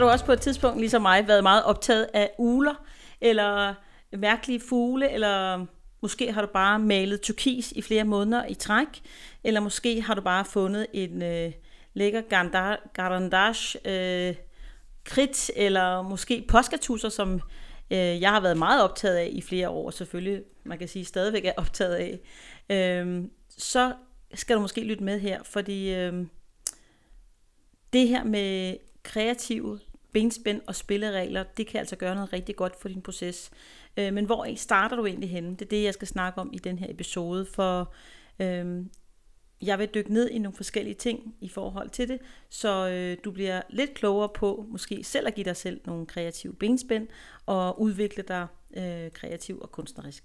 Har du også på et tidspunkt, ligesom mig, været meget optaget af uler, eller mærkelige fugle, eller måske har du bare malet turkis i flere måneder i træk, eller måske har du bare fundet en øh, lækker garandage øh, krit, eller måske påskatusser, som øh, jeg har været meget optaget af i flere år, selvfølgelig, man kan sige, stadigvæk er optaget af, øh, så skal du måske lytte med her, fordi øh, det her med kreative benspænd og spilleregler, det kan altså gøre noget rigtig godt for din proces. Øh, men hvor starter du egentlig henne? Det er det, jeg skal snakke om i den her episode, for øh, jeg vil dykke ned i nogle forskellige ting i forhold til det, så øh, du bliver lidt klogere på måske selv at give dig selv nogle kreative benspænd og udvikle dig øh, kreativ og kunstnerisk.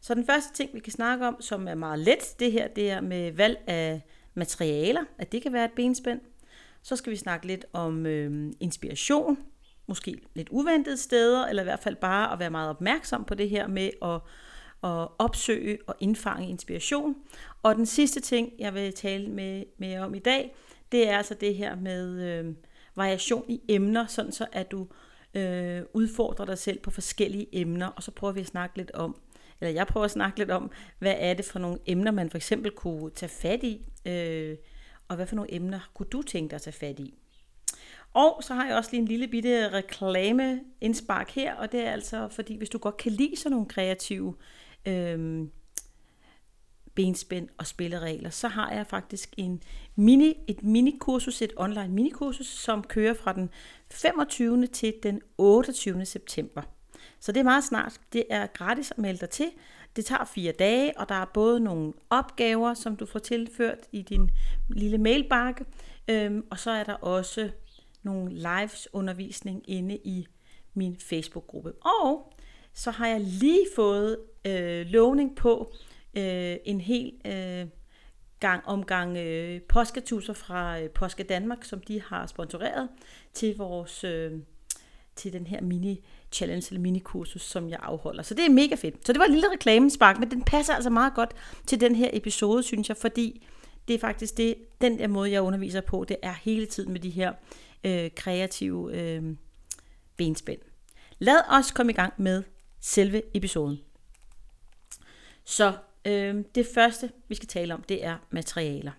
Så den første ting, vi kan snakke om, som er meget let, det her, det er med valg af materialer, at det kan være et benspænd. Så skal vi snakke lidt om øh, inspiration, måske lidt uventede steder, eller i hvert fald bare at være meget opmærksom på det her med at, at opsøge og indfange inspiration. Og den sidste ting, jeg vil tale med, med jer om i dag, det er altså det her med øh, variation i emner, sådan så at du øh, udfordrer dig selv på forskellige emner, og så prøver vi at snakke lidt om, eller jeg prøver at snakke lidt om, hvad er det for nogle emner, man for eksempel kunne tage fat i, øh, og hvad for nogle emner kunne du tænke dig at tage fat i? Og så har jeg også lige en lille bitte reklame indspark her, og det er altså, fordi hvis du godt kan lide sådan nogle kreative øhm, benspænd og spilleregler, så har jeg faktisk en mini, et minikursus, et online minikursus, som kører fra den 25. til den 28. september. Så det er meget snart. Det er gratis at melde dig til. Det tager fire dage, og der er både nogle opgaver, som du får tilført i din lille mailbakke, øhm, og så er der også nogle lives undervisning inde i min Facebook-gruppe. Og så har jeg lige fået øh, lovning på øh, en hel øh, gang omgang øh, påsketusser fra øh, Påske Danmark, som de har sponsoreret til vores øh, til den her mini challenge eller mini-kursus, som jeg afholder. Så det er mega fedt. Så det var en lille reklamespark, men den passer altså meget godt til den her episode, synes jeg, fordi det er faktisk det, den der måde, jeg underviser på, det er hele tiden med de her øh, kreative øh, benspænd. Lad os komme i gang med selve episoden. Så øh, det første, vi skal tale om, det er materialer.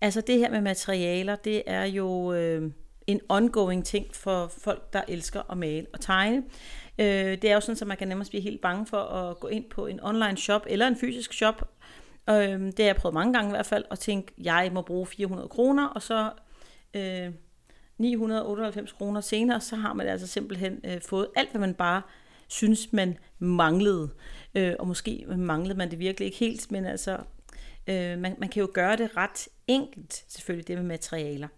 Altså det her med materialer, det er jo... Øh, en ongoing ting for folk, der elsker at male og tegne. Øh, det er jo sådan, at man kan nemmest blive helt bange for at gå ind på en online shop eller en fysisk shop. Øh, det har jeg prøvet mange gange i hvert fald, og tænke, jeg må bruge 400 kroner, og så øh, 998 kroner senere, så har man altså simpelthen øh, fået alt, hvad man bare synes, man manglede. Øh, og måske manglede man det virkelig ikke helt, men altså, øh, man, man kan jo gøre det ret enkelt, selvfølgelig det med materialer.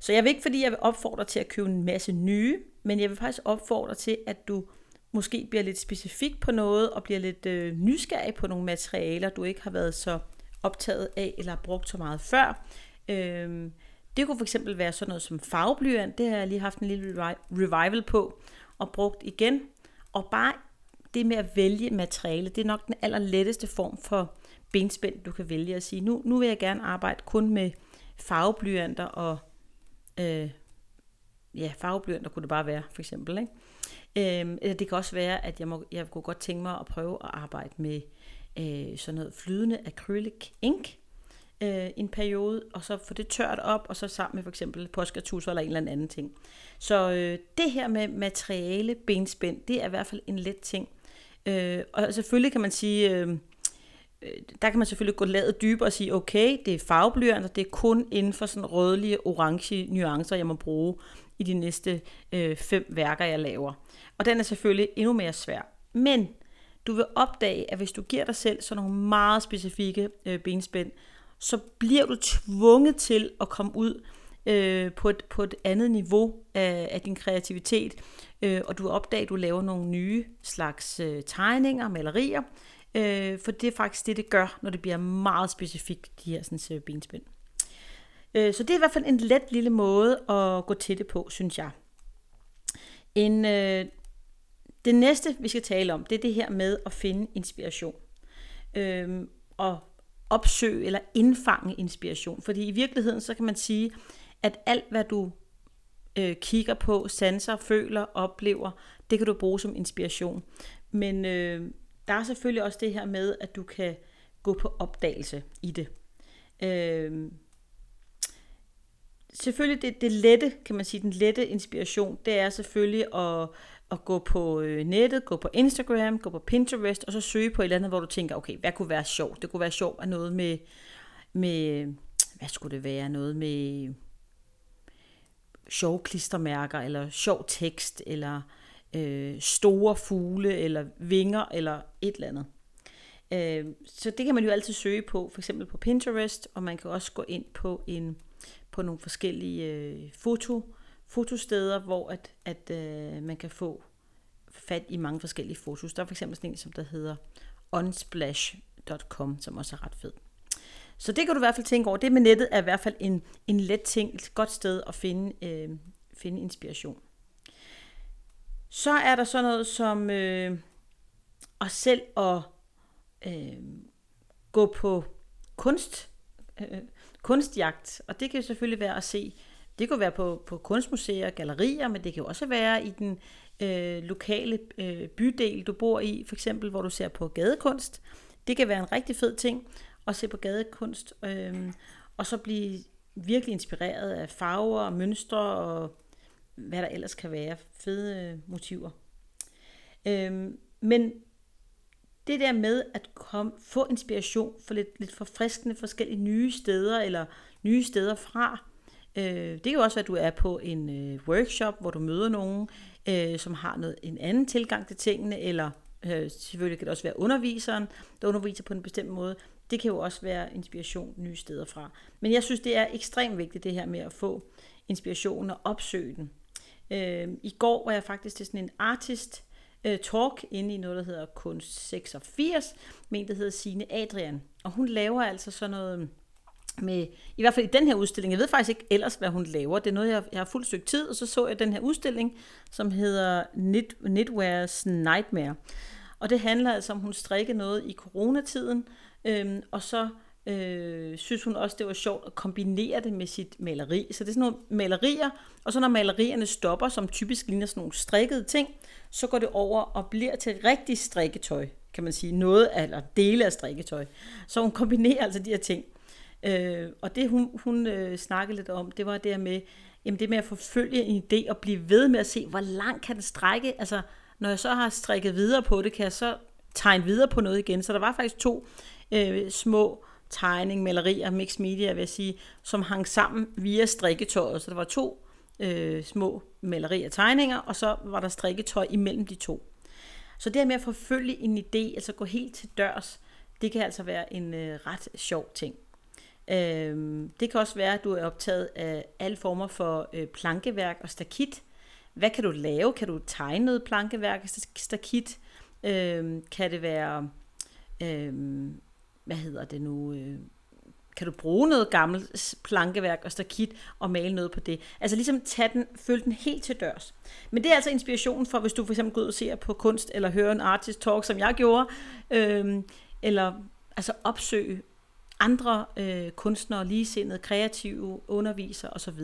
Så jeg vil ikke, fordi jeg vil opfordre til at købe en masse nye, men jeg vil faktisk opfordre til, at du måske bliver lidt specifik på noget, og bliver lidt øh, nysgerrig på nogle materialer, du ikke har været så optaget af, eller har brugt så meget før. Øhm, det kunne fx være sådan noget som farveblyant, det har jeg lige haft en lille revival på, og brugt igen. Og bare det med at vælge materiale, det er nok den allerletteste form for benspænd, du kan vælge at sige, nu, nu vil jeg gerne arbejde kun med farveblyanter og Øh, ja, farveblyanter kunne det bare være, for eksempel. Ikke? Øh, eller det kan også være, at jeg, må, jeg kunne godt tænke mig at prøve at arbejde med øh, sådan noget flydende acrylic ink øh, en periode, og så få det tørt op, og så sammen med for eksempel påskatusser eller en eller anden ting. Så øh, det her med materiale benspænd, det er i hvert fald en let ting. Øh, og selvfølgelig kan man sige, Øh, der kan man selvfølgelig gå lavet dybere og sige, okay, det er farveblyanter, det er kun inden for sådan rødlige, orange nuancer, jeg må bruge i de næste øh, fem værker, jeg laver. Og den er selvfølgelig endnu mere svær. Men du vil opdage, at hvis du giver dig selv sådan nogle meget specifikke øh, benspænd, så bliver du tvunget til at komme ud øh, på, et, på et andet niveau af, af din kreativitet, øh, og du opdager, at du laver nogle nye slags øh, tegninger, malerier, øh, for det er faktisk det, det gør, når det bliver meget specifikt, de her sådan, øh, benspænd. Øh, så det er i hvert fald en let lille måde at gå til det på, synes jeg. En, øh, det næste, vi skal tale om, det er det her med at finde inspiration. Øh, og opsøge eller indfange inspiration. Fordi i virkeligheden, så kan man sige, at alt hvad du øh, kigger på, sanser, føler, oplever, det kan du bruge som inspiration. Men øh, der er selvfølgelig også det her med, at du kan gå på opdagelse i det. Øh, selvfølgelig det, det lette, kan man sige, den lette inspiration, det er selvfølgelig at, at gå på øh, nettet, gå på Instagram, gå på Pinterest, og så søge på et eller andet, hvor du tænker, okay, hvad kunne være sjovt? Det kunne være sjovt at noget med, med hvad skulle det være, noget med sjove klistermærker, eller sjov tekst, eller øh, store fugle, eller vinger, eller et eller andet. Øh, så det kan man jo altid søge på, for eksempel på Pinterest, og man kan også gå ind på en på nogle forskellige øh, foto, fotosteder, hvor at, at øh, man kan få fat i mange forskellige fotos. Der er for eksempel sådan en, som der hedder unsplash.com, som også er ret fed. Så det kan du i hvert fald tænke over. Det med nettet er i hvert fald en, en let ting, et godt sted at finde, øh, finde inspiration. Så er der sådan noget som øh, at selv at øh, gå på kunst, øh, kunstjagt. Og det kan jo selvfølgelig være at se, det kan være på, på kunstmuseer, gallerier, men det kan jo også være i den øh, lokale øh, bydel, du bor i, for eksempel, hvor du ser på gadekunst. Det kan være en rigtig fed ting og se på gadekunst, øh, og så blive virkelig inspireret af farver og mønstre og hvad der ellers kan være, fede øh, motiver. Øh, men det der med at komme, få inspiration for lidt, lidt forfriskende forskellige nye steder, eller nye steder fra, øh, det kan jo også være, at du er på en øh, workshop, hvor du møder nogen, øh, som har noget, en anden tilgang til tingene, eller øh, selvfølgelig kan det også være underviseren, der underviser på en bestemt måde. Det kan jo også være inspiration nye steder fra. Men jeg synes, det er ekstremt vigtigt det her med at få inspiration og opsøge den. Øh, I går var jeg faktisk til sådan en artist øh, talk inde i noget, der hedder Kunst 86, med en, der hedder Signe Adrian. Og hun laver altså sådan noget med, i hvert fald i den her udstilling, jeg ved faktisk ikke ellers, hvad hun laver, det er noget, jeg, jeg har fuldt stykke tid, og så så jeg den her udstilling, som hedder Knit, Knitwear's Nightmare. Og det handler altså om, hun strikker noget i coronatiden, øhm, og så øh, synes hun også, det var sjovt at kombinere det med sit maleri. Så det er sådan nogle malerier, og så når malerierne stopper, som typisk ligner sådan nogle strikkede ting, så går det over og bliver til rigtig strikketøj, kan man sige. Noget af, eller dele af strikketøj. Så hun kombinerer altså de her ting. Øh, og det hun, hun øh, snakkede lidt om, det var det med, jamen det med at forfølge en idé og blive ved med at se, hvor langt kan den strække. Altså, når jeg så har strikket videre på det, kan jeg så tegne videre på noget igen. Så der var faktisk to øh, små tegning, malerier, mix media, vil jeg sige, som hang sammen via strikketøjet. Så der var to øh, små malerier og tegninger, og så var der strikketøj imellem de to. Så det med at forfølge en idé, altså gå helt til dørs, det kan altså være en øh, ret sjov ting. Øh, det kan også være, at du er optaget af alle former for øh, plankeværk og stakit. Hvad kan du lave? Kan du tegne noget plankeværk og stakit? Øh, kan det være... Øh, hvad hedder det nu, øh, kan du bruge noget gammelt plankeværk og stakit og male noget på det. Altså ligesom tage den, følge den helt til dørs. Men det er altså inspirationen for, hvis du for eksempel går ud og ser på kunst, eller hører en artist talk, som jeg gjorde, øh, eller altså opsøge andre øh, kunstnere, ligesindede, kreative, undervisere osv.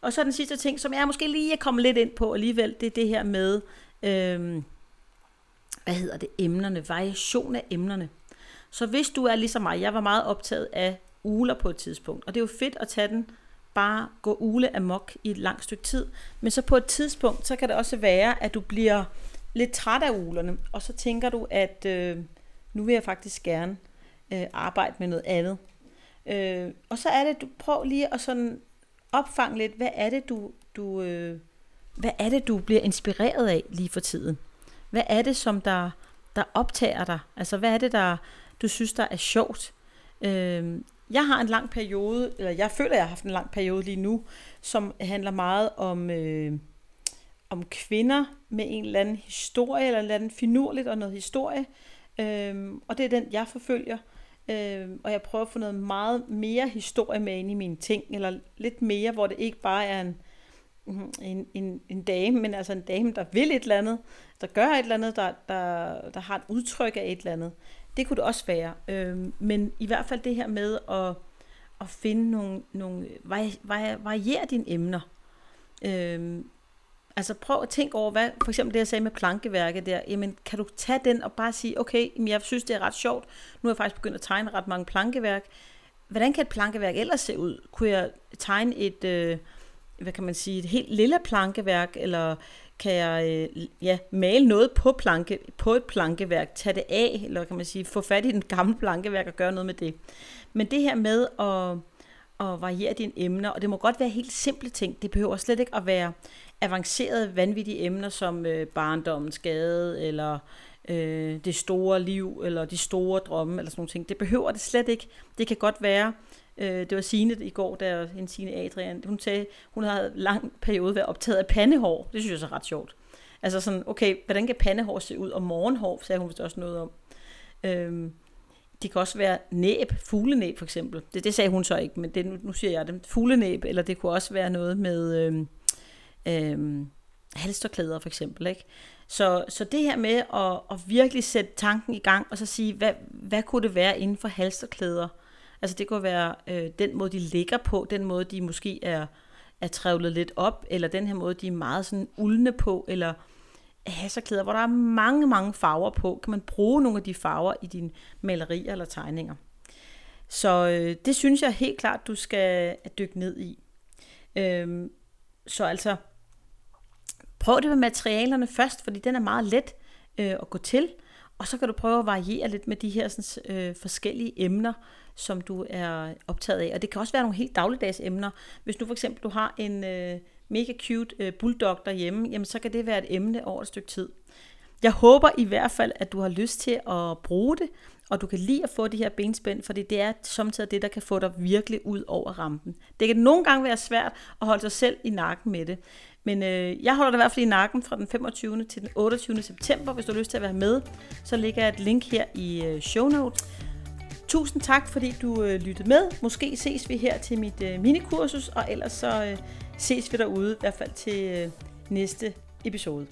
Og så den sidste ting, som jeg måske lige er kommet lidt ind på alligevel, det er det her med, øh, hvad hedder det, emnerne, variation af emnerne. Så hvis du er ligesom mig, jeg var meget optaget af uler på et tidspunkt, og det er jo fedt at tage den, bare gå ule amok i et langt stykke tid, men så på et tidspunkt, så kan det også være, at du bliver lidt træt af ulerne, og så tænker du, at øh, nu vil jeg faktisk gerne øh, arbejde med noget andet. Øh, og så er det, du prøv lige at sådan opfange lidt, hvad er det, du, du, øh, hvad er det, du bliver inspireret af lige for tiden? Hvad er det, som der, der optager dig? Altså, hvad er det, der, du synes, der er sjovt. Øh, jeg har en lang periode, eller jeg føler, jeg har haft en lang periode lige nu, som handler meget om, øh, om kvinder med en eller anden historie, eller en eller anden finurligt og noget historie. Øh, og det er den, jeg forfølger. Øh, og jeg prøver at få noget meget mere historie med ind i mine ting, eller lidt mere, hvor det ikke bare er en, en, en, en dame, men altså en dame, der vil et eller andet, der gør et eller andet, der, der, der har et udtryk af et eller andet. Det kunne det også være. Øh, men i hvert fald det her med at, at finde nogle, nogle vari, variere dine emner. Øh, altså prøv at tænke over, hvad, for eksempel det jeg sagde med plankeværket der, jamen kan du tage den og bare sige, okay, jamen, jeg synes det er ret sjovt, nu har jeg faktisk begyndt at tegne ret mange plankeværk, hvordan kan et plankeværk ellers se ud? Kunne jeg tegne et, øh, hvad kan man sige, et helt lille plankeværk, eller kan jeg øh, ja, male noget på, planke, på et plankeværk, tage det af, eller kan man sige, få fat i den gamle plankeværk og gøre noget med det. Men det her med at, at variere dine emner, og det må godt være helt simple ting, det behøver slet ikke at være avancerede, vanvittige emner som øh, barndommens skade, eller øh, det store liv, eller de store drømme, eller sådan nogle ting. Det behøver det slet ikke. Det kan godt være, øh, det var Signe i går, der en Signe Adrian, hun sagde, hun havde lang periode været optaget af pandehår. Det synes jeg er ret sjovt. Altså sådan, okay, hvordan kan pandehår se ud? Og morgenhår, sagde hun vist også noget om. Øhm, det kan også være næb, fuglenæb for eksempel. Det, det sagde hun så ikke, men det, nu, nu siger jeg det. Fuglenæb, eller det kunne også være noget med... øhm, øhm, halsterklæder for eksempel. Ikke? Så, så det her med at, at virkelig sætte tanken i gang, og så sige, hvad, hvad kunne det være inden for halsterklæder? Altså det kunne være øh, den måde, de ligger på, den måde, de måske er, er trævlet lidt op, eller den her måde, de er meget sådan uldne på, eller klæder, hvor der er mange, mange farver på. Kan man bruge nogle af de farver i dine malerier eller tegninger? Så øh, det synes jeg helt klart, du skal dykke ned i. Øhm, så altså, Prøv det med materialerne først, fordi den er meget let øh, at gå til. Og så kan du prøve at variere lidt med de her sådan, øh, forskellige emner, som du er optaget af. Og det kan også være nogle helt dagligdags emner. Hvis du for eksempel du har en øh, mega cute øh, bulldog derhjemme, jamen så kan det være et emne over et stykke tid. Jeg håber i hvert fald, at du har lyst til at bruge det, og du kan lide at få de her benspænd, fordi det er samtidig det, der kan få dig virkelig ud over rampen. Det kan nogle gange være svært at holde sig selv i nakken med det, men øh, jeg holder det i hvert fald i nakken fra den 25. til den 28. september. Hvis du har lyst til at være med, så ligger jeg et link her i øh, show notes. Tusind tak, fordi du øh, lyttede med. Måske ses vi her til mit øh, minikursus, og ellers så øh, ses vi derude, i hvert fald til øh, næste episode.